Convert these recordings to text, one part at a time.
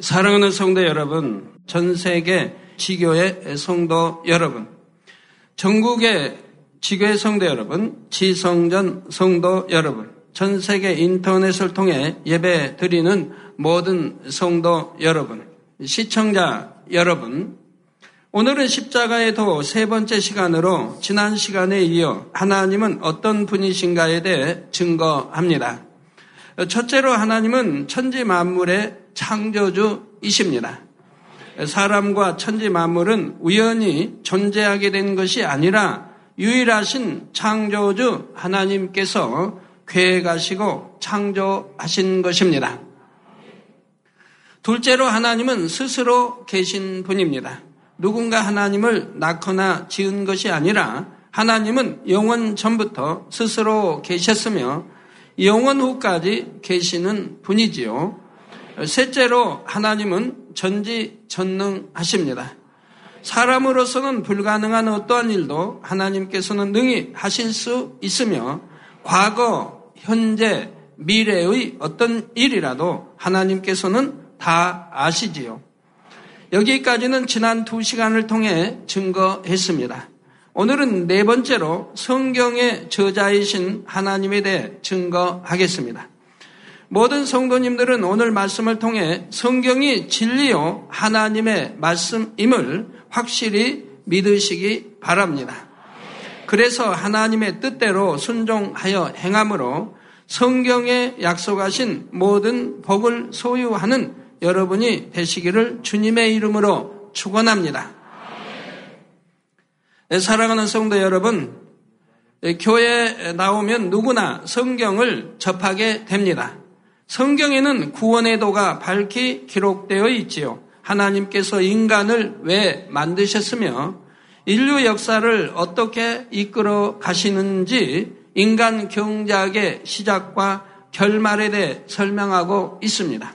사랑하는 성도 여러분, 전 세계 지교의 성도 여러분, 전국의 지교의 성도 여러분, 지성전 성도 여러분, 전 세계 인터넷을 통해 예배 드리는 모든 성도 여러분, 시청자 여러분, 오늘은 십자가의 도 세 번째 시간으로 지난 시간에 이어 하나님은 어떤 분이신가에 대해 증거합니다. 첫째로 하나님은 천지 만물의 창조주이십니다. 사람과 천지 만물은 우연히 존재하게 된 것이 아니라 유일하신 창조주 하나님께서 계획하시고 창조하신 것입니다. 둘째로 하나님은 스스로 계신 분입니다. 누군가 하나님을 낳거나 지은 것이 아니라 하나님은 영원 전부터 스스로 계셨으며 영원 후까지 계시는 분이지요. 셋째로 하나님은 전지전능하십니다. 사람으로서는 불가능한 어떠한 일도 하나님께서는 능히 하실 수 있으며 과거, 현재, 미래의 어떤 일이라도 하나님께서는 다 아시지요. 여기까지는 지난 두 시간을 통해 증거했습니다. 오늘은 네 번째로 성경의 저자이신 하나님에 대해 증거하겠습니다. 모든 성도님들은 오늘 말씀을 통해 성경이 진리요 하나님의 말씀임을 확실히 믿으시기 바랍니다. 그래서 하나님의 뜻대로 순종하여 행함으로 성경에 약속하신 모든 복을 소유하는 여러분이 되시기를 주님의 이름으로 축원합니다. 네, 사랑하는 성도 여러분, 네, 교회에 나오면 누구나 성경을 접하게 됩니다. 성경에는 구원의 도가 밝히 기록되어 있지요. 하나님께서 인간을 왜 만드셨으며 인류 역사를 어떻게 이끌어 가시는지 인간 경작의 시작과 결말에 대해 설명하고 있습니다.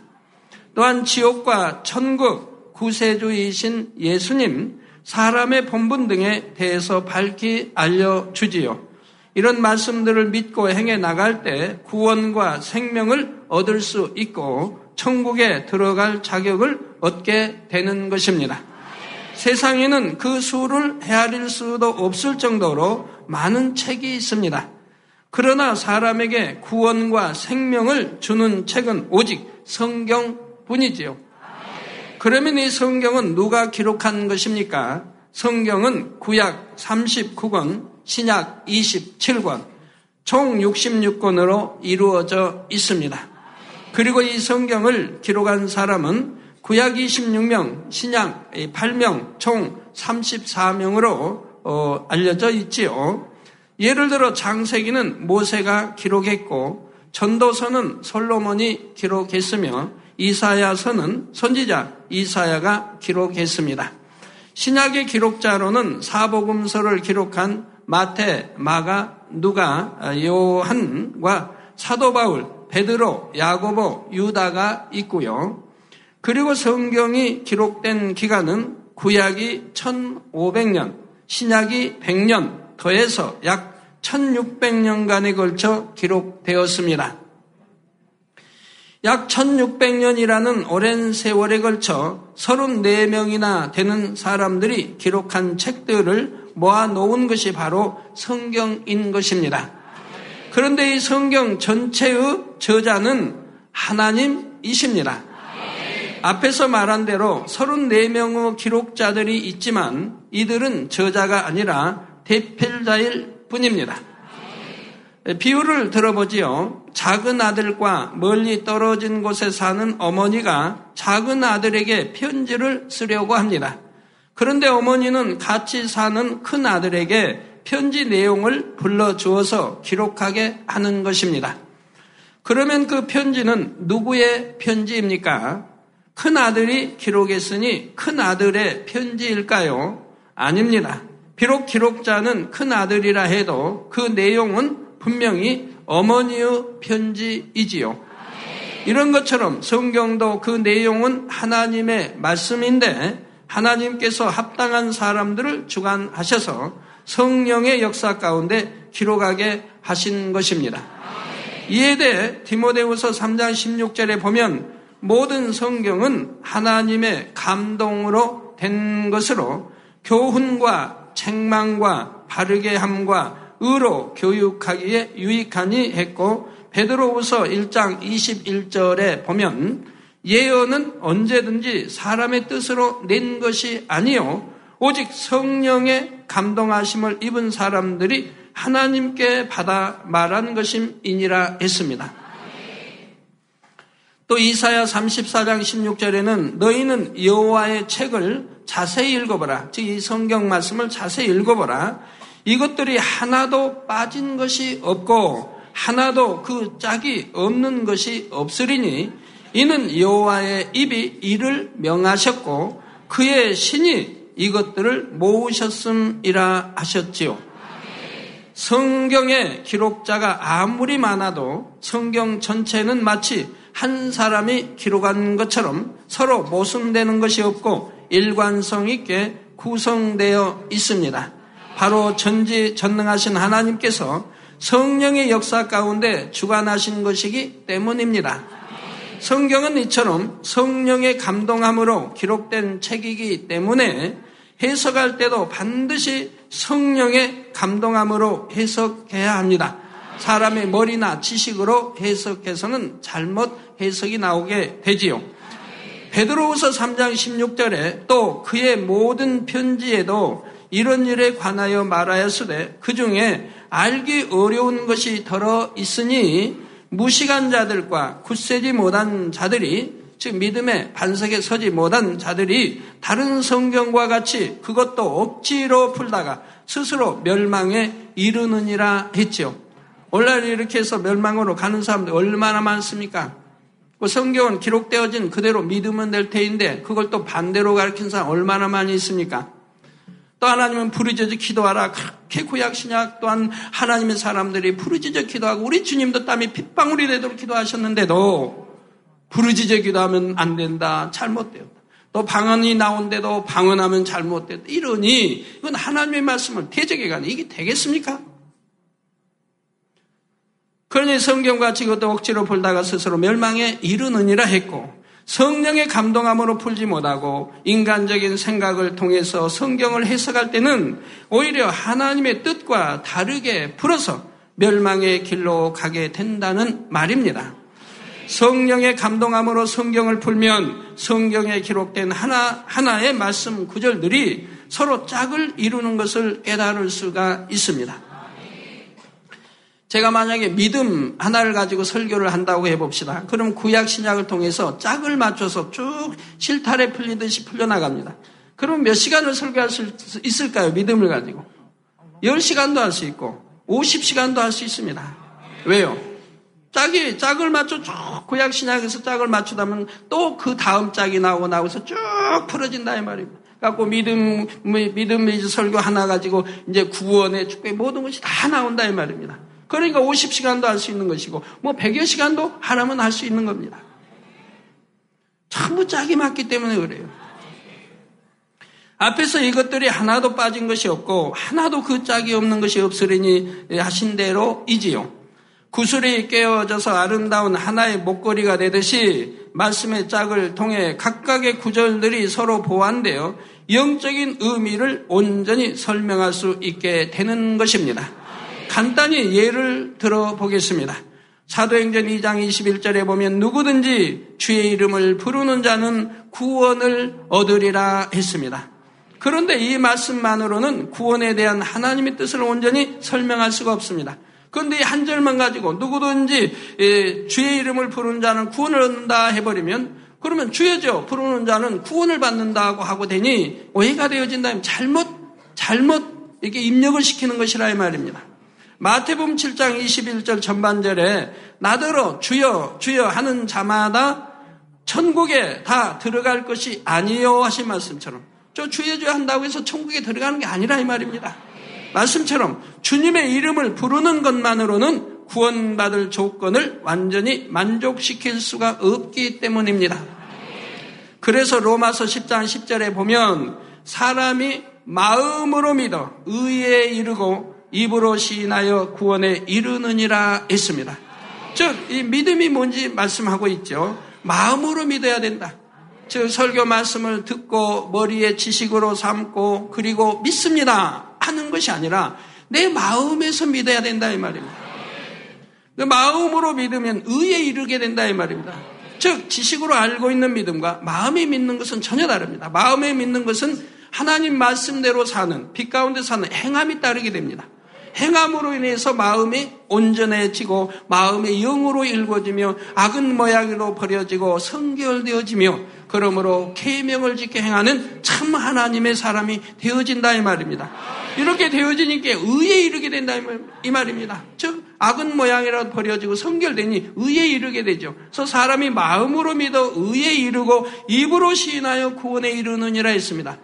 또한 지옥과 천국, 구세주이신 예수님, 사람의 본분 등에 대해서 밝히 알려주지요. 이런 말씀들을 믿고 행해 나갈 때 구원과 생명을 얻을 수 있고 천국에 들어갈 자격을 얻게 되는 것입니다. 세상에는 그 수를 헤아릴 수도 없을 정도로 많은 책이 있습니다. 그러나 사람에게 구원과 생명을 주는 책은 오직 성경 뿐이지요. 그러면 이 성경은 누가 기록한 것입니까? 성경은 구약 39권, 신약 27권, 총 66권으로 이루어져 있습니다. 그리고 이 성경을 기록한 사람은 구약 26명, 신약 8명, 총 34명으로 어, 알려져 있지요. 예를 들어 장세기는 모세가 기록했고 전도서는 솔로몬이 기록했으며 이사야서는 선지자 이사야가 기록했습니다. 신약의 기록자로는 사복음서를 기록한 마태, 마가, 누가, 요한과 사도 바울, 베드로, 야고보, 유다가 있고요. 그리고 성경이 기록된 기간은 구약이 1500년, 신약이 100년 더해서 약 1600년간에 걸쳐 기록되었습니다. 약 1600년이라는 오랜 세월에 걸쳐 34명이나 되는 사람들이 기록한 책들을 모아 놓은 것이 바로 성경인 것입니다. 그런데 이 성경 전체의 저자는 하나님이십니다. 앞에서 말한 대로 34명의 기록자들이 있지만 이들은 저자가 아니라 대필자일 뿐입니다. 비유를 들어보지요. 작은 아들과 멀리 떨어진 곳에 사는 어머니가 작은 아들에게 편지를 쓰려고 합니다. 그런데 어머니는 같이 사는 큰 아들에게 편지 내용을 불러주어서 기록하게 하는 것입니다. 그러면 그 편지는 누구의 편지입니까? 큰 아들이 기록했으니 큰 아들의 편지일까요? 아닙니다. 비록 기록자는 큰 아들이라 해도 그 내용은 분명히 어머니의 편지이지요. 이런 것처럼 성경도 그 내용은 하나님의 말씀인데 하나님께서 합당한 사람들을 주관하셔서 성령의 역사 가운데 기록하게 하신 것입니다. 이에 대해 디모데후서 3장 16절에 보면 모든 성경은 하나님의 감동으로 된 것으로 교훈과 책망과 바르게 함과 의로 교육하기에 유익하니 했고 베드로후서 1장 21절에 보면 예언은 언제든지 사람의 뜻으로 낸 것이 아니요 오직 성령의 감동하심을 입은 사람들이 하나님께 받아 말한 것임이니라 했습니다. 또 이사야 34장 16절에는 너희는 여호와의 책을 자세히 읽어보라. 즉 이 성경 말씀을 자세히 읽어보라. 이것들이 하나도 빠진 것이 없고 하나도 그 짝이 없는 것이 없으리니 이는 여호와의 입이 이를 명하셨고 그의 신이 이것들을 모으셨음이라 하셨지요. 성경의 기록자가 아무리 많아도 성경 전체는 마치 한 사람이 기록한 것처럼 서로 모순되는 것이 없고 일관성 있게 구성되어 있습니다. 바로 전지 전능하신 하나님께서 성령의 역사 가운데 주관하신 것이기 때문입니다. 성경은 이처럼 성령의 감동함으로 기록된 책이기 때문에 해석할 때도 반드시 성령의 감동함으로 해석해야 합니다. 사람의 머리나 지식으로 해석해서는 잘못 해석이 나오게 되지요. 베드로후서 3장 16절에 또 그의 모든 편지에도 이런 일에 관하여 말하였으되 그 중에 알기 어려운 것이 들어 있으니 무식한 자들과 굳세지 못한 자들이 즉 믿음의 반석에 서지 못한 자들이 다른 성경과 같이 그것도 억지로 풀다가 스스로 멸망에 이르느니라 했지요. 오늘날 이렇게 해서 멸망으로 가는 사람들 얼마나 많습니까? 그 성경은 기록되어진 그대로 믿으면 될 테인데 그걸 또 반대로 가르친 사람 얼마나 많이 있습니까? 또 하나님은 부르짖어 기도하라. 그렇게 구약 신약 또한 하나님의 사람들이 부르짖어 기도하고 우리 주님도 땀이 핏방울이 되도록 기도하셨는데도 부르짖어 기도하면 안 된다. 잘못되었다. 또 방언이 나온데도 방언하면 잘못됐다. 이러니 이건 하나님의 말씀을 대적해가는 이게 되겠습니까? 그러니 성경같이 이것도 억지로 풀다가 스스로 멸망에 이르느니라 했고 성령의 감동함으로 풀지 못하고 인간적인 생각을 통해서 성경을 해석할 때는 오히려 하나님의 뜻과 다르게 풀어서 멸망의 길로 가게 된다는 말입니다. 성령의 감동함으로 성경을 풀면 성경에 기록된 하나, 하나의 말씀 구절들이 서로 짝을 이루는 것을 깨달을 수가 있습니다. 제가 만약에 믿음 하나를 가지고 설교를 한다고 해봅시다. 그럼 구약 신약을 통해서 짝을 맞춰서 쭉 실타래 풀리듯이 풀려나갑니다. 그럼 몇 시간을 설교할 수 있을까요? 믿음을 가지고. 10시간도 할 수 있고 50시간도 할 수 있습니다. 왜요? 짝이 짝을 맞춰 쭉 구약 신약에서 짝을 맞추다면 또 그 다음 짝이 나오고 나오서 쭉 풀어진다 이 말입니다. 갖고 믿음 믿음 설교 하나 가지고 이제 구원의 축복 모든 것이 다 나온다 이 말입니다. 그러니까 50시간도 할 수 있는 것이고 뭐 100여 시간도 하라면 할 수 있는 겁니다. 전부 짝이 맞기 때문에 그래요. 앞에서 이것들이 하나도 빠진 것이 없고 하나도 그 짝이 없는 것이 없으리니 하신 대로이지요. 구슬이 깨어져서 아름다운 하나의 목걸이가 되듯이 말씀의 짝을 통해 각각의 구절들이 서로 보완되어 영적인 의미를 온전히 설명할 수 있게 되는 것입니다. 간단히 예를 들어 보겠습니다. 사도행전 2장 21절에 보면 누구든지 주의 이름을 부르는 자는 구원을 얻으리라 했습니다. 그런데 이 말씀만으로는 구원에 대한 하나님의 뜻을 온전히 설명할 수가 없습니다. 그런데 이한 절만 가지고 누구든지 주의 이름을 부르는 자는 구원을 얻는다 해버리면 그러면 주여죠 부르는 자는 구원을 받는다고 하고 되니 오해가 되어진다면 잘못 잘못 이렇게 입력을 시키는 것이라 이 말입니다. 마태복음 7장 21절 전반절에 나더러 주여 주여 하는 자마다 천국에 다 들어갈 것이 아니요 하신 말씀처럼 저 주여 주여 한다고 해서 천국에 들어가는 게 아니라 이 말입니다. 말씀처럼 주님의 이름을 부르는 것만으로는 구원받을 조건을 완전히 만족시킬 수가 없기 때문입니다. 그래서 로마서 10장 10절에 보면 사람이 마음으로 믿어 의에 이르고 입으로 시인하여 구원에 이르느니라 했습니다. 즉, 이 믿음이 뭔지 말씀하고 있죠. 마음으로 믿어야 된다. 즉 설교 말씀을 듣고 머리에 지식으로 삼고 그리고 믿습니다 하는 것이 아니라 내 마음에서 믿어야 된다 이 말입니다. 그 마음으로 믿으면 의에 이르게 된다 이 말입니다. 즉 지식으로 알고 있는 믿음과 마음에 믿는 것은 전혀 다릅니다. 마음에 믿는 것은 하나님 말씀대로 사는 빛 가운데 사는 행함이 따르게 됩니다. 행함으로 인해서 마음이 온전해지고 마음의 영으로 일궈지며 악은 모양으로 버려지고 성결되어지며 그러므로 계명을 지켜 행하는 참 하나님의 사람이 되어진다 이 말입니다. 이렇게 되어지니까 의에 이르게 된다 이 말입니다. 즉 악은 모양이라도 버려지고 성결되니 의에 이르게 되죠. 그래서 사람이 마음으로 믿어 의에 이르고 입으로 시인하여 구원에 이르느니라 했습니다.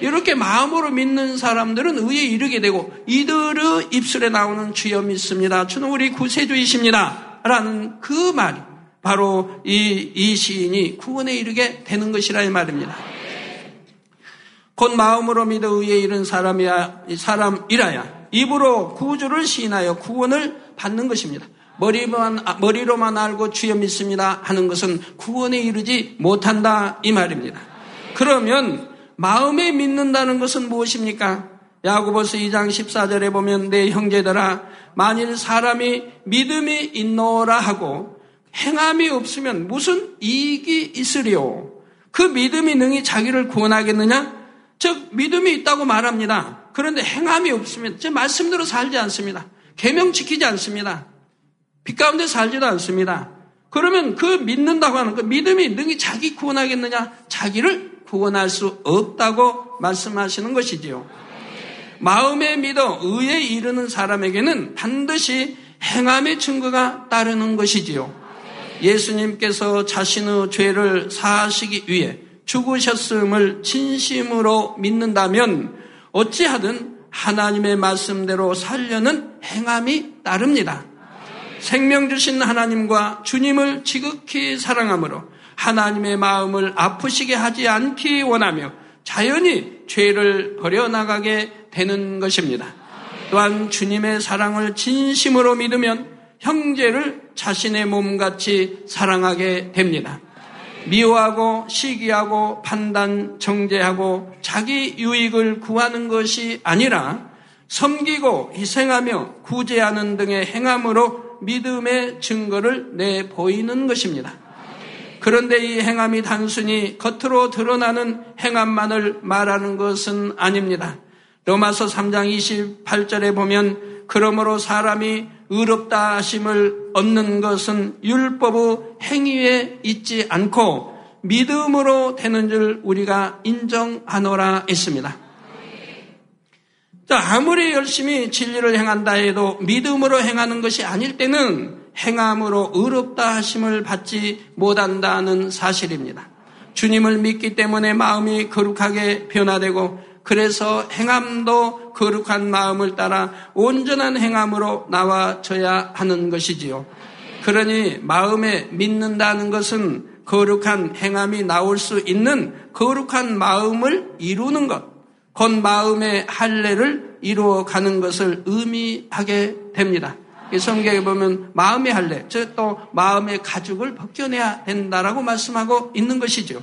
이렇게 마음으로 믿는 사람들은 의에 이르게 되고 이들의 입술에 나오는 주여 믿습니다. 주는 우리 구세주이십니다. 라는 그 말이 바로 이, 이 시인이 구원에 이르게 되는 것이라 이 말입니다. 곧 마음으로 믿어 의에 이른 사람이야, 사람이라야 입으로 구주를 시인하여 구원을 받는 것입니다. 머리만, 머리로만 알고 주여 믿습니다 하는 것은 구원에 이르지 못한다 이 말입니다. 그러면 마음에 믿는다는 것은 무엇입니까? 야고보서 2장 14절에 보면 내 형제들아 만일 사람이 믿음이 있노라 하고 행함이 없으면 무슨 이익이 있으리요? 그 믿음이 능히 자기를 구원하겠느냐? 즉 믿음이 있다고 말합니다. 그런데 행함이 없으면 제 말씀대로 살지 않습니다. 계명 지키지 않습니다. 빛 가운데 살지도 않습니다. 그러면 그 믿는다고 하는 그 믿음이 능히 자기 구원하겠느냐? 자기를 구원할 수 없다고 말씀하시는 것이지요. 마음에 믿어 의에 이르는 사람에게는 반드시 행함의 증거가 따르는 것이지요. 예수님께서 자신의 죄를 사하시기 위해 죽으셨음을 진심으로 믿는다면 어찌하든 하나님의 말씀대로 살려는 행함이 따릅니다. 생명 주신 하나님과 주님을 지극히 사랑하므로 하나님의 마음을 아프시게 하지 않기 원하며 자연히 죄를 버려나가게 되는 것입니다. 또한 주님의 사랑을 진심으로 믿으면 형제를 자신의 몸같이 사랑하게 됩니다. 미워하고 시기하고 판단 정죄하고 자기 유익을 구하는 것이 아니라 섬기고 희생하며 구제하는 등의 행함으로 믿음의 증거를 내 보이는 것입니다. 그런데 이 행함이 단순히 겉으로 드러나는 행함만을 말하는 것은 아닙니다. 로마서 3장 28절에 보면 그러므로 사람이 의롭다 하심을 얻는 것은 율법의 행위에 있지 않고 믿음으로 되는 줄 우리가 인정하노라 했습니다. 아무리 열심히 진리를 행한다 해도 믿음으로 행하는 것이 아닐 때는 행함으로 의롭다 하심을 받지 못한다는 사실입니다. 주님을 믿기 때문에 마음이 거룩하게 변화되고 그래서 행함도 거룩한 마음을 따라 온전한 행함으로 나와져야 하는 것이지요. 그러니 마음에 믿는다는 것은 거룩한 행함이 나올 수 있는 거룩한 마음을 이루는 것, 곧 마음의 할례를 이루어 가는 것을 의미하게 됩니다. 성경에 보면 마음의 할례, 즉 또 마음의 가죽을 벗겨내야 된다라고 말씀하고 있는 것이죠.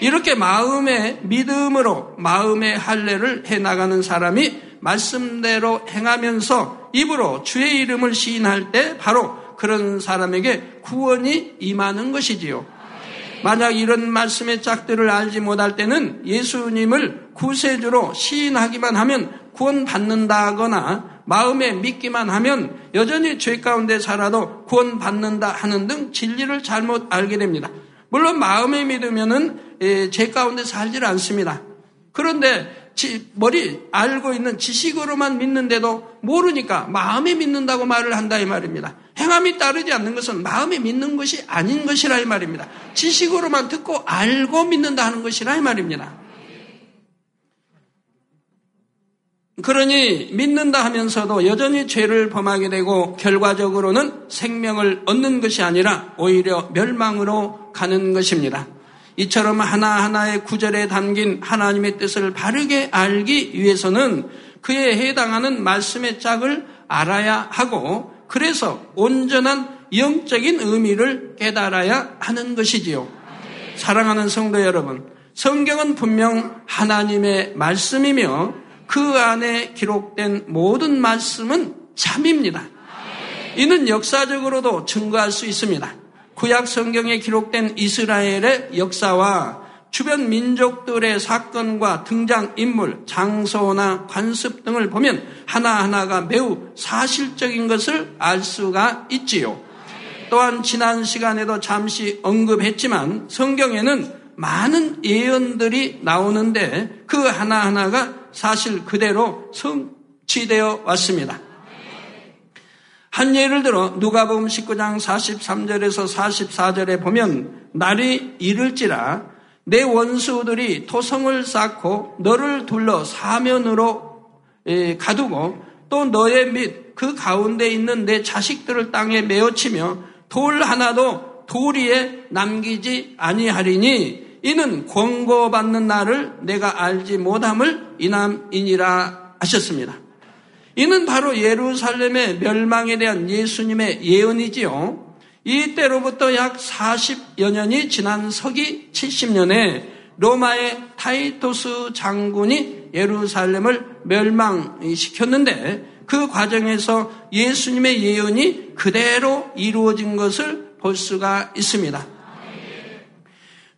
이렇게 마음의 믿음으로 마음의 할례를 해 나가는 사람이 말씀대로 행하면서 입으로 주의 이름을 시인할 때 바로 그런 사람에게 구원이 임하는 것이지요. 만약 이런 말씀의 짝들을 알지 못할 때는 예수님을 구세주로 시인하기만 하면 구원받는다거나 마음에 믿기만 하면 여전히 죄 가운데 살아도 구원받는다 하는 등 진리를 잘못 알게 됩니다. 물론 마음에 믿으면은 죄 가운데 살질 않습니다. 그런데 머리 알고 있는 지식으로만 믿는데도 모르니까 마음에 믿는다고 말을 한다 이 말입니다. 행함이 따르지 않는 것은 마음에 믿는 것이 아닌 것이라 이 말입니다. 지식으로만 듣고 알고 믿는다 하는 것이라 이 말입니다. 그러니 믿는다 하면서도 여전히 죄를 범하게 되고 결과적으로는 생명을 얻는 것이 아니라 오히려 멸망으로 가는 것입니다. 이처럼 하나하나의 구절에 담긴 하나님의 뜻을 바르게 알기 위해서는 그에 해당하는 말씀의 짝을 알아야 하고 그래서 온전한 영적인 의미를 깨달아야 하는 것이지요. 사랑하는 성도 여러분, 성경은 분명 하나님의 말씀이며 그 안에 기록된 모든 말씀은 참입니다. 이는 역사적으로도 증거할 수 있습니다. 구약 성경에 기록된 이스라엘의 역사와 주변 민족들의 사건과 등장 인물, 장소나 관습 등을 보면 하나하나가 매우 사실적인 것을 알 수가 있지요. 또한 지난 시간에도 잠시 언급했지만 성경에는 많은 예언들이 나오는데 그 하나하나가 사실 그대로 성취되어 왔습니다. 한 예를 들어 누가복음 19장 43절에서 44절에 보면 날이 이를지라 내 원수들이 토성을 쌓고 너를 둘러 사면으로 가두고 또 너의 및 그 가운데 있는 내 자식들을 땅에 메어치며 돌 하나도 돌 위에 남기지 아니하리니 이는 권고받는 날을 내가 알지 못함을 이남이니라 하셨습니다. 이는 바로 예루살렘의 멸망에 대한 예수님의 예언이지요. 이때로부터 약 40여 년이 지난 서기 70년에 로마의 타이토스 장군이 예루살렘을 멸망시켰는데 그 과정에서 예수님의 예언이 그대로 이루어진 것을 볼 수가 있습니다.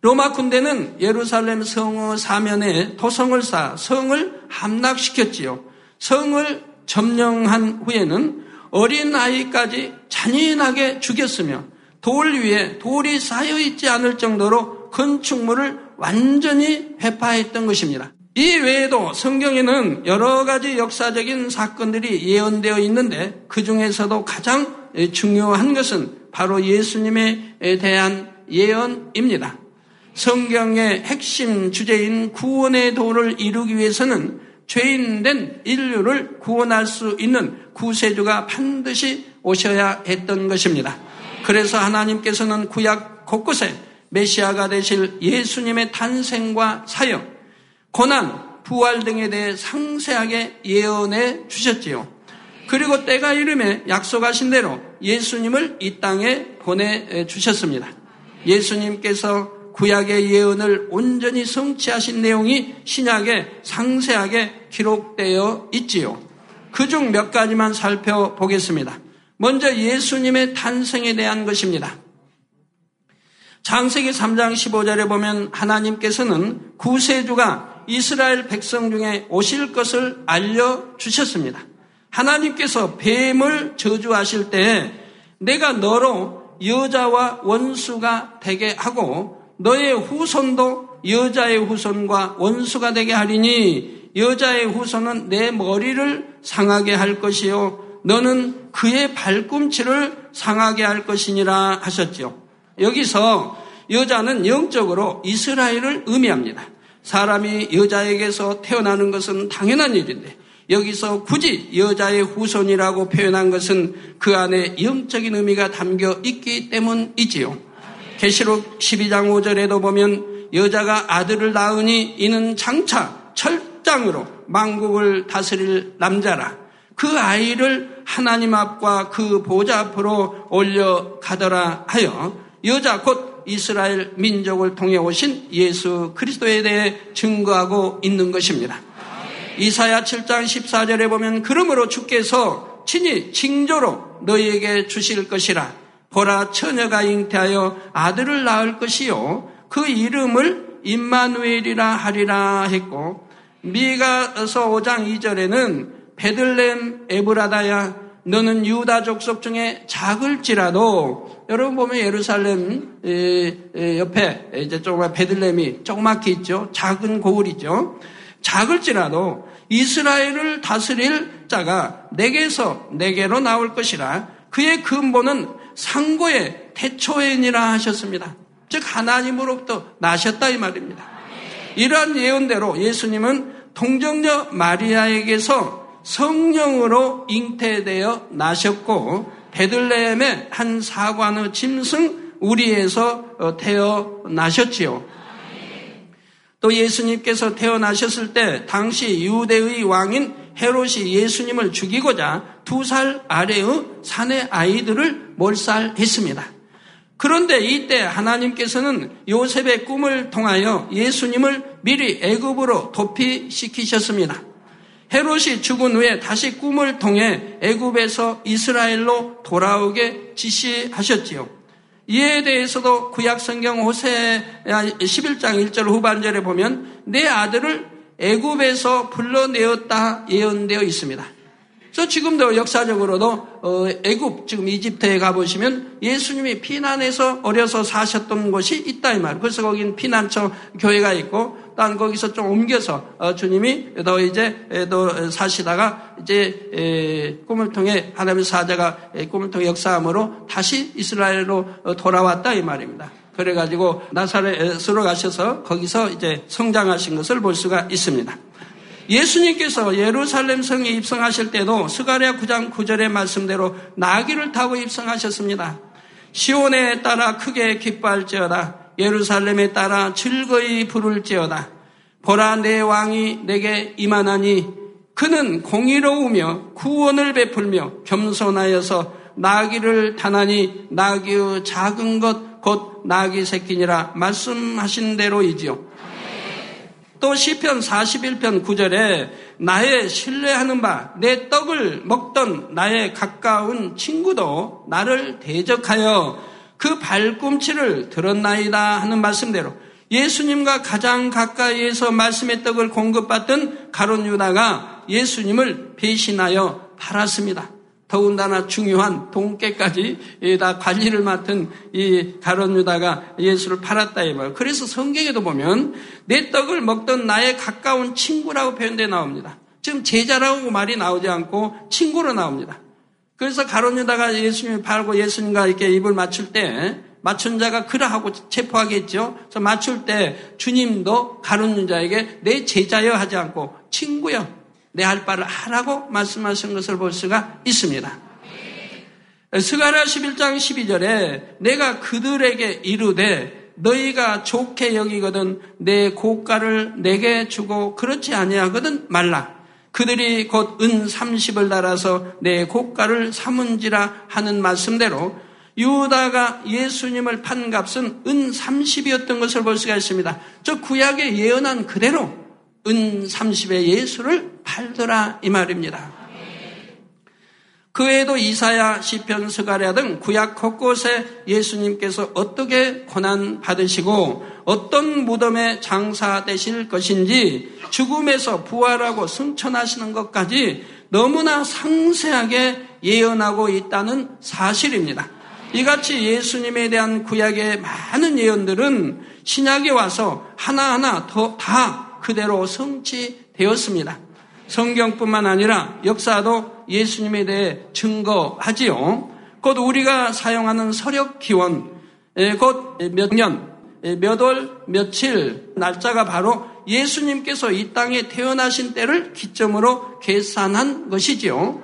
로마 군대는 예루살렘 성의 사면에 토성을 쌓아 성을 함락시켰지요. 성을 점령한 후에는 어린 아이까지 잔인하게 죽였으며 돌 위에 돌이 쌓여 있지 않을 정도로 건축물을 완전히 회파했던 것입니다. 이 외에도 성경에는 여러 가지 역사적인 사건들이 예언되어 있는데 그 중에서도 가장 중요한 것은 바로 예수님에 대한 예언입니다. 성경의 핵심 주제인 구원의 도를 이루기 위해서는 죄인된 인류를 구원할 수 있는 구세주가 반드시 오셔야 했던 것입니다. 그래서 하나님께서는 구약 곳곳에 메시아가 되실 예수님의 탄생과 사역, 고난, 부활 등에 대해 상세하게 예언해 주셨지요. 그리고 때가 이름에 약속하신 대로 예수님을 이 땅에 보내 주셨습니다. 예수님께서 구약의 예언을 온전히 성취하신 내용이 신약에 상세하게 기록되어 있지요. 그중 몇 가지만 살펴보겠습니다. 먼저 예수님의 탄생에 대한 것입니다. 장세기 3장 15절에 보면 하나님께서는 구세주가 이스라엘 백성 중에 오실 것을 알려주셨습니다. 하나님께서 뱀을 저주하실 때 내가 너로 여자와 원수가 되게 하고 너의 후손도 여자의 후손과 원수가 되게 하리니 여자의 후손은 내 머리를 상하게 할 것이요 너는 그의 발꿈치를 상하게 할 것이니라 하셨죠. 여기서 여자는 영적으로 이스라엘을 의미합니다. 사람이 여자에게서 태어나는 것은 당연한 일인데 여기서 굳이 여자의 후손이라고 표현한 것은 그 안에 영적인 의미가 담겨 있기 때문이지요. 계시록 12장 5절에도 보면 여자가 아들을 낳으니 이는 장차 철장으로 망국을 다스릴 남자라. 그 아이를 하나님 앞과 그 보좌 앞으로 올려가더라 하여 여자 곧 이스라엘 민족을 통해 오신 예수 그리스도에 대해 증거하고 있는 것입니다. 이사야 7장 14절에 보면 그러므로 주께서 친히 징조로 너희에게 주실 것이라 보라 처녀가 잉태하여 아들을 낳을 것이요 그 이름을 임마누엘이라 하리라 했고 미가서 5장 2절에는 베들렘 에브라다야 너는 유다 족속 중에 작을지라도 여러분 보면 예루살렘 옆에 이제 조금 베들렘이 조그맣게 있죠. 작은 고을이죠. 작을지라도 이스라엘을 다스릴 자가 내게서 내게로 나올 것이라 그의 근본은 상고의 태초인이라 하셨습니다. 즉 하나님으로부터 나셨다 이 말입니다. 이러한 예언대로 예수님은 동정녀 마리아에게서 성령으로 잉태되어 나셨고 베들레헴의 한 사관의 짐승 우리에서 어, 태어나셨지요. 또 예수님께서 태어나셨을 때 당시 유대의 왕인 헤롯이 예수님을 죽이고자 두 살 아래의 산의 아이들을 몰살했습니다. 그런데 이때 하나님께서는 요셉의 꿈을 통하여 예수님을 미리 애굽으로 도피시키셨습니다. 헤롯이 죽은 후에 다시 꿈을 통해 애굽에서 이스라엘로 돌아오게 지시하셨지요. 이에 대해서도 구약 성경 호세 11장 1절 후반절에 보면 내 아들을 애굽에서 불러내었다 예언되어 있습니다. 그래서 지금도 역사적으로도 어, 애굽 지금 이집트에 가보시면 예수님이 피난해서 어려서 사셨던 곳이 있다 이 말. 그래서 거긴 피난처 교회가 있고 딴 거기서 좀 옮겨서 어, 주님이 너 이제 너 사시다가 이제 꿈을 통해 하나님의 사자가 꿈을 통해 역사함으로 다시 이스라엘로 어, 돌아왔다 이 말입니다. 그래가지고 나사렛으로 가셔서 거기서 이제 성장하신 것을 볼 수가 있습니다. 예수님께서 예루살렘 성에 입성하실 때도 스가랴 9장 9절의 말씀대로 나귀를 타고 입성하셨습니다. 시온에 따라 크게 기뻐할지어다. 예루살렘에 따라 즐거이 부를지어다. 보라 내 왕이 내게 임하나니 그는 공의로우며 구원을 베풀며 겸손하여서 나귀를 타나니 나귀의 작은 것 곧 나귀 새끼니라 말씀하신 대로이지요. 또 시편 41편 9절에 나의 신뢰하는 바 내 떡을 먹던 나의 가까운 친구도 나를 대적하여 그 발꿈치를 들었나이다 하는 말씀대로 예수님과 가장 가까이에서 말씀의 떡을 공급받던 가론 유다가 예수님을 배신하여 팔았습니다. 더군다나 중요한 동계까지 다 관리를 맡은 이 가론 유다가 예수를 팔았다 이 말. 그래서 성경에도 보면 내 떡을 먹던 나의 가까운 친구라고 표현돼 나옵니다. 지금 제자라고 말이 나오지 않고 친구로 나옵니다. 그래서 가론 유다가 예수님을 팔고 예수님과 이렇게 입을 맞출 때 맞춘 자가 그러하고 체포하겠죠. 그래서 맞출 때 주님도 가론 유다에게 내 제자여 하지 않고 친구여 내 할 바를 하라고 말씀하신 것을 볼 수가 있습니다. 스가랴 11장 12절에 내가 그들에게 이르되 너희가 좋게 여기거든 내 고가를 내게 주고 그렇지 아니하거든 말라. 그들이 곧 은 30을 달아서 내 고가를 삼은지라 하는 말씀대로 유다가 예수님을 판 값은 은 30이었던 것을 볼 수가 있습니다. 저 구약에 예언한 그대로 은 30의 예수를 팔더라 이 말입니다. 그 외에도 이사야, 시편, 스가랴 등 구약 곳곳에 예수님께서 어떻게 고난 받으시고 어떤 무덤에 장사되실 것인지 죽음에서 부활하고 승천하시는 것까지 너무나 상세하게 예언하고 있다는 사실입니다. 이같이 예수님에 대한 구약의 많은 예언들은 신약에 와서 하나하나 더 다 그대로 성취되었습니다. 성경뿐만 아니라 역사도 예수님에 대해 증거하지요. 곧 우리가 사용하는 서력 기원, 곧 몇 년, 몇 월, 며칠, 날짜가 바로 예수님께서 이 땅에 태어나신 때를 기점으로 계산한 것이지요.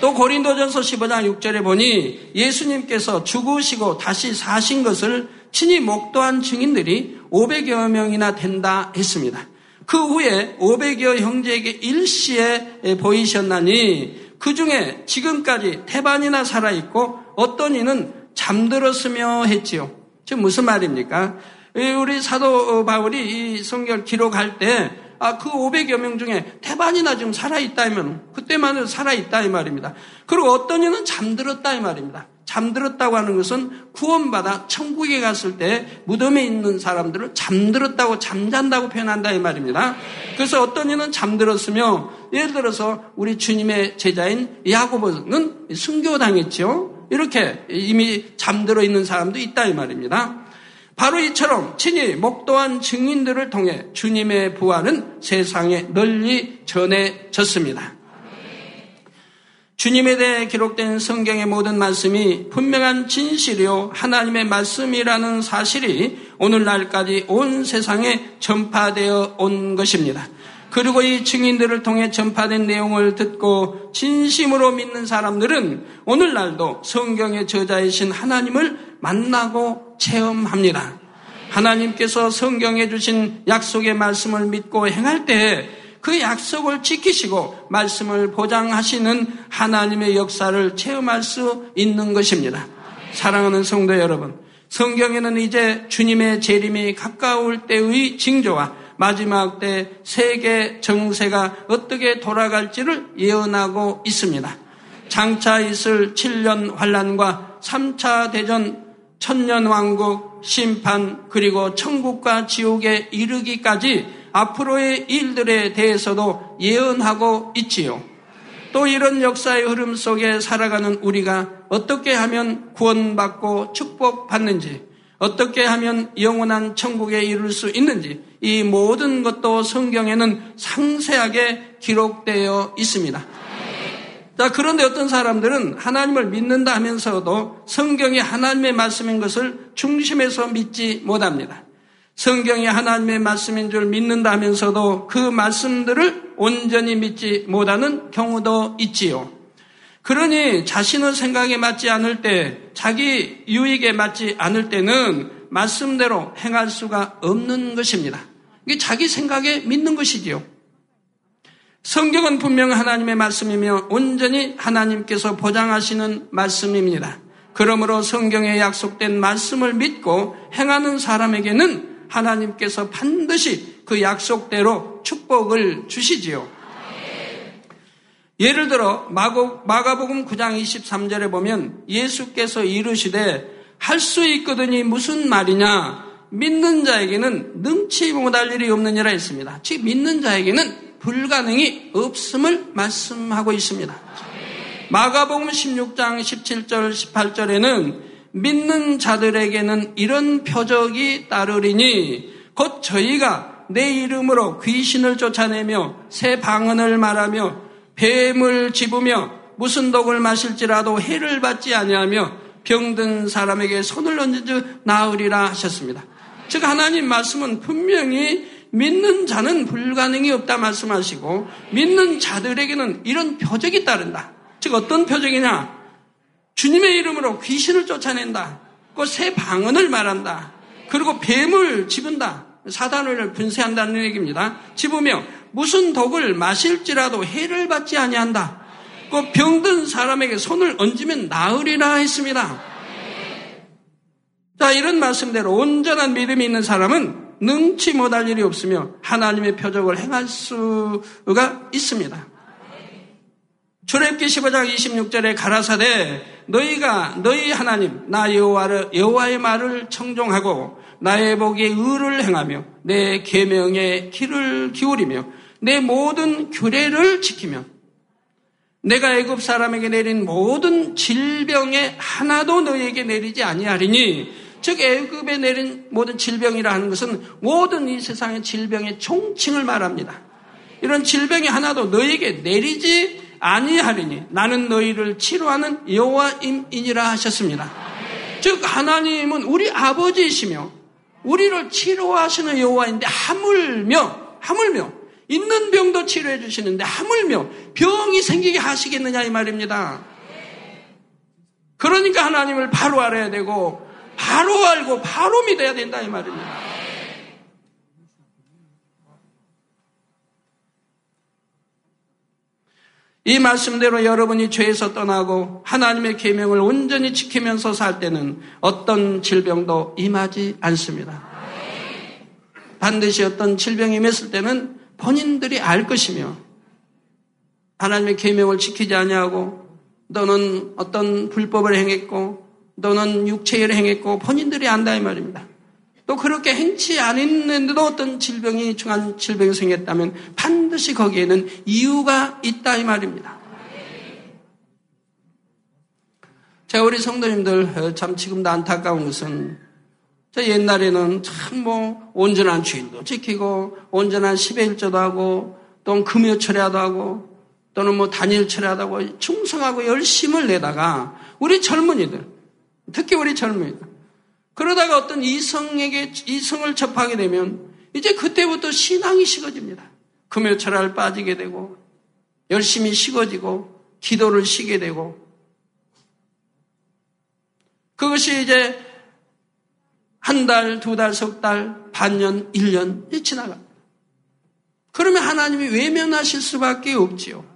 또 고린도전서 15장 6절에 보니 예수님께서 죽으시고 다시 사신 것을 친히 목도한 증인들이 500여 명이나 된다 했습니다. 그 후에 500여 형제에게 일시에 보이셨나니 그 중에 지금까지 태반이나 살아있고 어떤 이는 잠들었으며 했지요. 지금 무슨 말입니까? 우리 사도 바울이 이 성경 기록할 때, 아, 그 500여 명 중에 태반이나 지금 살아있다면, 그때만은 살아있다 이 말입니다. 그리고 어떤 이는 잠들었다 이 말입니다. 잠들었다고 하는 것은 구원받아 천국에 갔을 때 무덤에 있는 사람들을 잠들었다고 잠잔다고 표현한다 이 말입니다. 그래서 어떤 이는 잠들었으며 예를 들어서 우리 주님의 제자인 야고보는 순교당했죠. 이렇게 이미 잠들어 있는 사람도 있다 이 말입니다. 바로 이처럼 친히 목도한 증인들을 통해 주님의 부활은 세상에 널리 전해졌습니다. 주님에 대해 기록된 성경의 모든 말씀이 분명한 진실이요 하나님의 말씀이라는 사실이 오늘날까지 온 세상에 전파되어 온 것입니다. 그리고 이 증인들을 통해 전파된 내용을 듣고 진심으로 믿는 사람들은 오늘날도 성경의 저자이신 하나님을 만나고 체험합니다. 하나님께서 성경에 주신 약속의 말씀을 믿고 행할 때 그 약속을 지키시고 말씀을 보장하시는 하나님의 역사를 체험할 수 있는 것입니다. 사랑하는 성도 여러분, 성경에는 이제 주님의 재림이 가까울 때의 징조와 마지막 때 세계 정세가 어떻게 돌아갈지를 예언하고 있습니다. 장차 있을 7년 환란과 3차 대전 천년 왕국 심판 그리고 천국과 지옥에 이르기까지 앞으로의 일들에 대해서도 예언하고 있지요. 또 이런 역사의 흐름 속에 살아가는 우리가 어떻게 하면 구원받고 축복받는지, 어떻게 하면 영원한 천국에 이룰 수 있는지, 이 모든 것도 성경에는 상세하게 기록되어 있습니다. 자, 그런데 어떤 사람들은 하나님을 믿는다 하면서도 성경이 하나님의 말씀인 것을 중심에서 믿지 못합니다. 성경이 하나님의 말씀인 줄 믿는다 하면서도 그 말씀들을 온전히 믿지 못하는 경우도 있지요. 그러니 자신의 생각에 맞지 않을 때, 자기 유익에 맞지 않을 때는 말씀대로 행할 수가 없는 것입니다. 이게 자기 생각에 믿는 것이지요. 성경은 분명 하나님의 말씀이며 온전히 하나님께서 보장하시는 말씀입니다. 그러므로 성경에 약속된 말씀을 믿고 행하는 사람에게는 하나님께서 반드시 그 약속대로 축복을 주시지요. 예를 들어 마가복음 9장 23절에 보면 예수께서 이르시되 할 수 있거든이 무슨 말이냐 믿는 자에게는 능치 못할 일이 없느니라 했습니다. 즉 믿는 자에게는 불가능이 없음을 말씀하고 있습니다. 마가복음 16장 17절 18절에는 믿는 자들에게는 이런 표적이 따르리니 곧 저희가 내 이름으로 귀신을 쫓아내며 새 방언을 말하며 뱀을 집으며 무슨 독을 마실지라도 해를 받지 아니하며 병든 사람에게 손을 얹은 나으리라 하셨습니다. 즉 하나님 말씀은 분명히 믿는 자는 불가능이 없다 말씀하시고 믿는 자들에게는 이런 표적이 따른다. 즉 어떤 표적이냐? 주님의 이름으로 귀신을 쫓아낸다. 그 새 방언을 말한다. 그리고 뱀을 집은다. 사단을 분쇄한다는 얘기입니다. 집으며 무슨 독을 마실지라도 해를 받지 아니한다. 그 병든 사람에게 손을 얹으면 나으리라 했습니다. 자, 이런 말씀대로 온전한 믿음이 있는 사람은 능치 못할 일이 없으며 하나님의 표적을 행할 수가 있습니다. 출애굽기 15장 26절에 가라사대 너희가 너희 하나님 나 여호와를 여호와의 말을 청종하고 나의 복에 의를 행하며 내 계명에 귀를 기울이며 내 모든 규례를 지키며 내가 애굽 사람에게 내린 모든 질병에 하나도 너희에게 내리지 아니하리니 즉 애굽에 내린 모든 질병이라 하는 것은 모든 이 세상의 질병의 총칭을 말합니다. 이런 질병이 하나도 너희에게 내리지 아니하리니 나는 너희를 치료하는 여호와임이니라 하셨습니다. 즉 하나님은 우리 아버지이시며 우리를 치료하시는 여호와인데 하물며 하물며 있는 병도 치료해 주시는데 하물며 병이 생기게 하시겠느냐 이 말입니다. 그러니까 하나님을 바로 알아야 되고 바로 알고 바로 믿어야 된다 이 말입니다. 이 말씀대로 여러분이 죄에서 떠나고 하나님의 계명을 온전히 지키면서 살 때는 어떤 질병도 임하지 않습니다. 반드시 어떤 질병이 임했을 때는 본인들이 알 것이며 하나님의 계명을 지키지 아니하고 너는 어떤 불법을 행했고 너는 육체를 행했고 본인들이 안다 이 말입니다. 또 그렇게 행치 않았는데도 어떤 질병이 중한 질병이 생겼다면 반드시 거기에는 이유가 있다 이 말입니다. 자, 우리 성도님들 어, 참 지금도 안타까운 것은 저 옛날에는 참 뭐 온전한 주인도 지키고 온전한 10의 1조도 하고 또는 금요 철야도 하고 또는 뭐 단일 철야도 하고 충성하고 열심을 내다가 우리 젊은이들 특히 우리 젊은이들 그러다가 어떤 이성에게 이성을 접하게 되면 이제 그때부터 신앙이 식어집니다. 금요철알 빠지게 되고 열심히 식어지고 기도를 쉬게 되고 그것이 이제 한 달, 두 달, 석 달, 반년, 일 년이 지나가. 그러면 하나님이 외면하실 수밖에 없지요.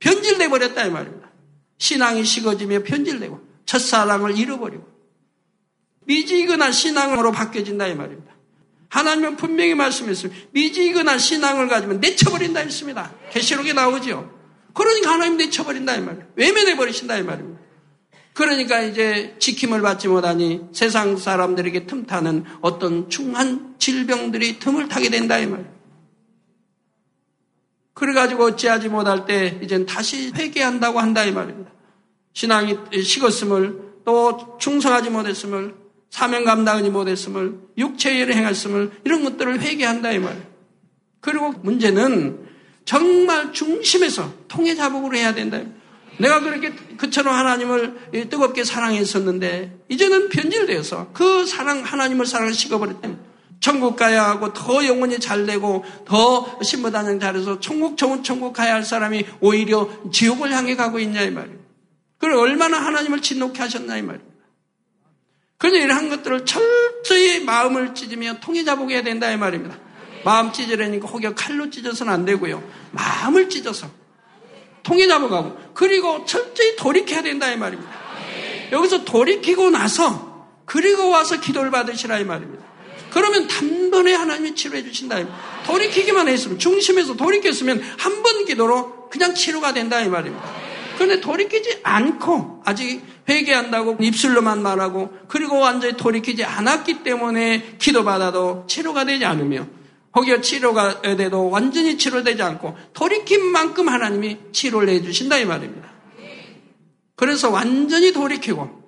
변질돼 버렸다 이 말입니다. 신앙이 식어지며 변질되고 첫사랑을 잃어버리고 미지근한 신앙으로 바뀌어진다 이 말입니다. 하나님은 분명히 말씀했습니다. 미지근한 신앙을 가지면 내쳐버린다 했습니다. 계시록에 나오죠. 그러니까 하나님 내쳐버린다 이 말이에요. 외면해 버리신다 이 말입니다. 그러니까 이제 지킴을 받지 못하니 세상 사람들에게 틈타는 어떤 중한 질병들이 틈을 타게 된다 이 말이에요. 그래가지고 어찌하지 못할 때 이젠 다시 회개한다고 한다 이 말입니다. 신앙이 식었음을 또 충성하지 못했음을 사명 감당하지 못했음을 육체의 일을 행했음을 이런 것들을 회개한다 이 말이에요. 그리고 문제는 정말 중심에서 통해 자복으로 해야 된다. 내가 그렇게 그처럼 하나님을 뜨겁게 사랑했었는데 이제는 변질되어서 그 사랑 하나님을 사랑을 식어버렸다. 천국 가야 하고 더 영혼이 잘 되고 더 신부단장 잘해서 천국 좋은 천국 가야 할 사람이 오히려 지옥을 향해 가고 있냐 이 말이에요. 그걸 얼마나 하나님을 진노케 하셨나 이 말이에요. 그래서 이러한 것들을 철저히 마음을 찢으며 통해 잡아야 된다 이 말입니다. 마음 찢으려니까 혹여 칼로 찢어서는 안 되고요. 마음을 찢어서 통해 잡아가고 그리고 철저히 돌이켜야 된다 이 말입니다. 여기서 돌이키고 나서 그리고 와서 기도를 받으시라 이 말입니다. 그러면 단번에 하나님이 치료해 주신다. 돌이키기만 했으면 중심에서 돌이켰으면 한 번 기도로 그냥 치료가 된다 이 말입니다. 그런데 돌이키지 않고 아직 회개한다고 입술로만 말하고 그리고 완전히 돌이키지 않았기 때문에 기도받아도 치료가 되지 않으며 혹여 치료가 돼도 완전히 치료되지 않고 돌이킨 만큼 하나님이 치료를 해주신다 이 말입니다. 그래서 완전히 돌이키고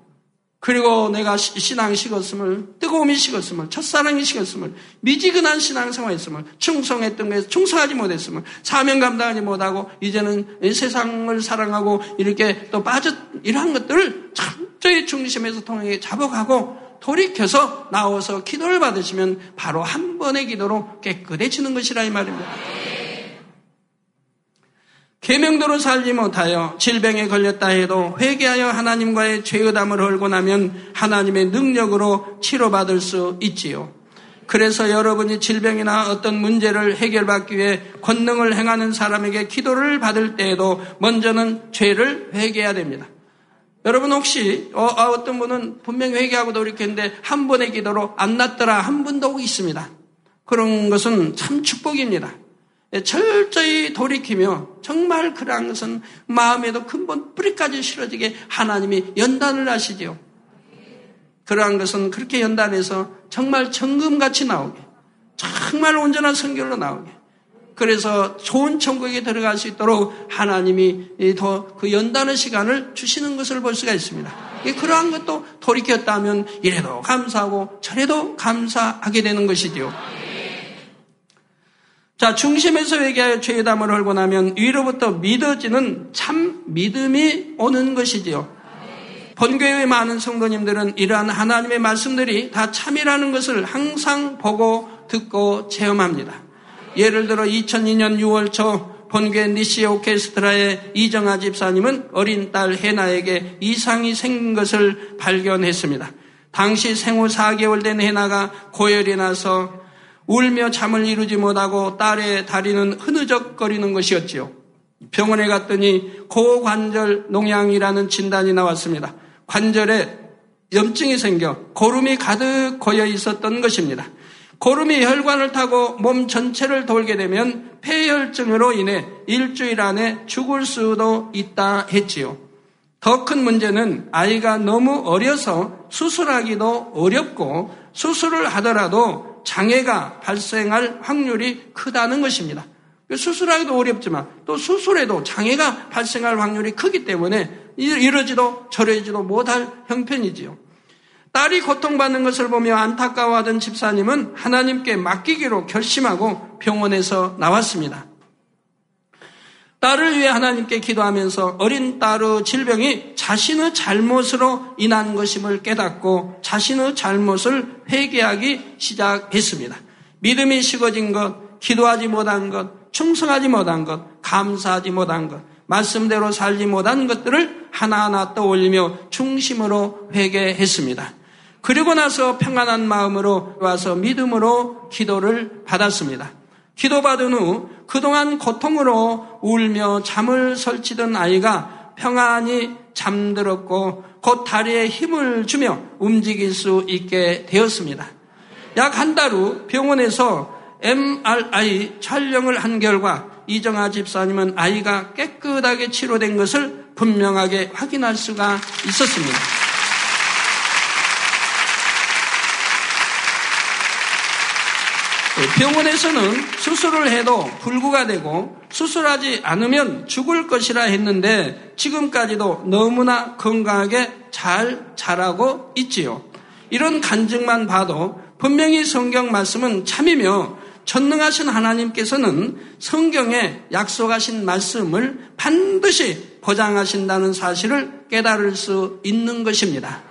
그리고 내가 신앙 식었음을, 뜨거움이 식었음을, 첫사랑이 식었음을, 미지근한 신앙 생활했음을, 충성했던 것에 충성하지 못했음을, 사명 감당하지 못하고, 이제는 세상을 사랑하고, 이렇게 또 빠져, 이러한 것들을 철저히 중심에서 통해 잡아가고, 돌이켜서 나와서 기도를 받으시면 바로 한 번의 기도로 깨끗해지는 것이라 이 말입니다. 계명대로 살지 못하여 질병에 걸렸다 해도 회개하여 하나님과의 죄의담을 헐고 나면 하나님의 능력으로 치료받을 수 있지요. 그래서 여러분이 질병이나 어떤 문제를 해결받기 위해 권능을 행하는 사람에게 기도를 받을 때에도 먼저는 죄를 회개해야 됩니다. 여러분 혹시 어, 아, 떤 분은 분명히 회개하고 돌이켰는데 한 번의 기도로 안 낫더라 한 분도 있습니다. 그런 것은 참 축복입니다. 예, 철저히 돌이키며 정말 그러한 것은 마음에도 근본 뿌리까지 실어지게 하나님이 연단을 하시지요. 그러한 것은 그렇게 연단해서 정말 정금같이 나오게 정말 온전한 성결로 나오게 그래서 좋은 천국에 들어갈 수 있도록 하나님이 더 그 연단의 시간을 주시는 것을 볼 수가 있습니다. 그러한 것도 돌이켰다면 이래도 감사하고 저래도 감사하게 되는 것이지요. 자, 중심에서 회개하여 죄의 담을 헐고 나면 위로부터 믿어지는 참 믿음이 오는 것이지요. 본교회의 많은 성도님들은 이러한 하나님의 말씀들이 다 참이라는 것을 항상 보고 듣고 체험합니다. 예를 들어 2002년 6월 초 본교회 니시 오케스트라의 이정아 집사님은 어린 딸 해나에게 이상이 생긴 것을 발견했습니다. 당시 생후 4개월 된 해나가 고열이 나서 울며 잠을 이루지 못하고 딸의 다리는 흐느적거리는 것이었지요. 병원에 갔더니 고관절 농양이라는 진단이 나왔습니다. 관절에 염증이 생겨 고름이 가득 고여 있었던 것입니다. 고름이 혈관을 타고 몸 전체를 돌게 되면 폐혈증으로 인해 일주일 안에 죽을 수도 있다 했지요. 더 큰 문제는 아이가 너무 어려서 수술하기도 어렵고 수술을 하더라도 장애가 발생할 확률이 크다는 것입니다. 수술하기도 어렵지만 또 수술에도 장애가 발생할 확률이 크기 때문에 이러지도 저러지도 못할 형편이지요. 딸이 고통받는 것을 보며 안타까워하던 집사님은 하나님께 맡기기로 결심하고 병원에서 나왔습니다. 딸을 위해 하나님께 기도하면서 어린 딸의 질병이 자신의 잘못으로 인한 것임을 깨닫고 자신의 잘못을 회개하기 시작했습니다. 믿음이 식어진 것, 기도하지 못한 것, 충성하지 못한 것, 감사하지 못한 것, 말씀대로 살지 못한 것들을 하나하나 떠올리며 중심으로 회개했습니다. 그리고 나서 평안한 마음으로 와서 믿음으로 기도를 받았습니다. 기도받은 후 그동안 고통으로 울며 잠을 설치던 아이가 평안히 잠들었고 곧 다리에 힘을 주며 움직일 수 있게 되었습니다. 약 한 달 후 병원에서 MRI 촬영을 한 결과 이정아 집사님은 아이가 깨끗하게 치료된 것을 분명하게 확인할 수가 있었습니다. 병원에서는 수술을 해도 불구가 되고 수술하지 않으면 죽을 것이라 했는데 지금까지도 너무나 건강하게 잘 자라고 있지요. 이런 간증만 봐도 분명히 성경 말씀은 참이며 전능하신 하나님께서는 성경에 약속하신 말씀을 반드시 보장하신다는 사실을 깨달을 수 있는 것입니다.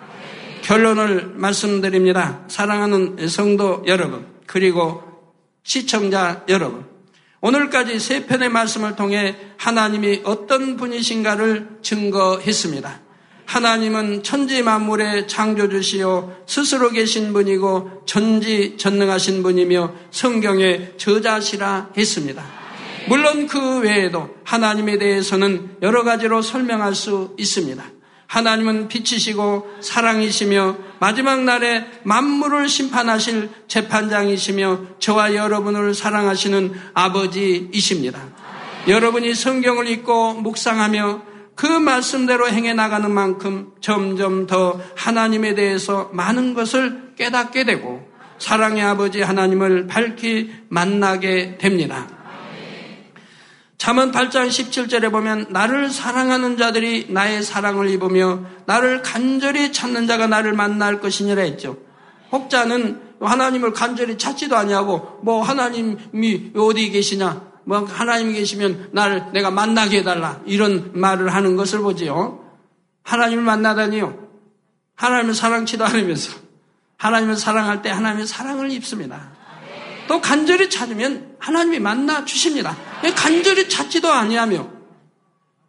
결론을 말씀드립니다. 사랑하는 성도 여러분, 그리고 시청자 여러분. 오늘까지 세 편의 말씀을 통해 하나님이 어떤 분이신가를 증거했습니다. 하나님은 천지 만물의 창조주시요 스스로 계신 분이고 전지 전능하신 분이며 성경의 저자시라 했습니다. 물론 그 외에도 하나님에 대해서는 여러 가지로 설명할 수 있습니다. 하나님은 빛이시고 사랑이시며 마지막 날에 만물을 심판하실 재판장이시며 저와 여러분을 사랑하시는 아버지이십니다. 여러분이 성경을 읽고 묵상하며 그 말씀대로 행해 나가는 만큼 점점 더 하나님에 대해서 많은 것을 깨닫게 되고 사랑의 아버지 하나님을 밝히 만나게 됩니다. 잠언 8장 17절에 보면 나를 사랑하는 자들이 나의 사랑을 입으며 나를 간절히 찾는 자가 나를 만날 것이니라 했죠. 혹자는 하나님을 간절히 찾지도 아니하고 뭐 하나님이 어디 계시냐 뭐 하나님이 계시면 나를 내가 만나게 해달라 이런 말을 하는 것을 보지요. 하나님을 만나다니요. 하나님을 사랑치도 않으면서 하나님을 사랑할 때 하나님의 사랑을 입습니다. 또 간절히 찾으면 하나님이 만나 주십니다. 간절히 찾지도 아니하며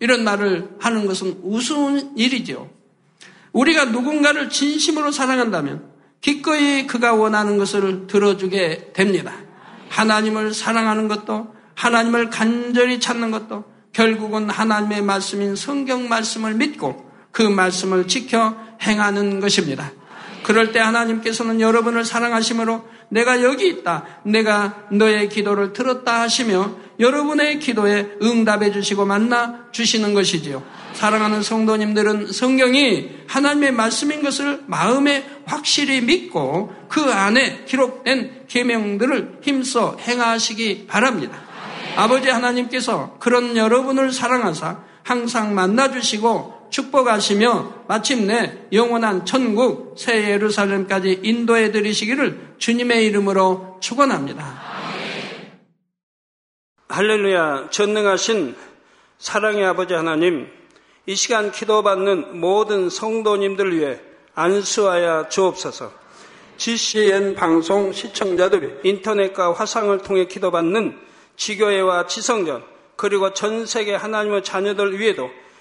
이런 말을 하는 것은 우스운 일이죠. 우리가 누군가를 진심으로 사랑한다면 기꺼이 그가 원하는 것을 들어주게 됩니다. 하나님을 사랑하는 것도 하나님을 간절히 찾는 것도 결국은 하나님의 말씀인 성경 말씀을 믿고 그 말씀을 지켜 행하는 것입니다. 그럴 때 하나님께서는 여러분을 사랑하심으로 내가 여기 있다. 내가 너의 기도를 들었다 하시며 여러분의 기도에 응답해 주시고 만나 주시는 것이지요. 사랑하는 성도님들은 성경이 하나님의 말씀인 것을 마음에 확실히 믿고 그 안에 기록된 계명들을 힘써 행하시기 바랍니다. 아버지 하나님께서 그런 여러분을 사랑하사 항상 만나주시고 축복하시며 마침내 영원한 천국 새 예루살렘까지 인도해 드리시기를 주님의 이름으로 축원합니다. 할렐루야 전능하신 사랑의 아버지 하나님 이 시간 기도받는 모든 성도님들 위해 안수하여 주옵소서 GCN 방송 시청자들 인터넷과 화상을 통해 기도받는 지교회와 지성전 그리고 전 세계 하나님의 자녀들 위에도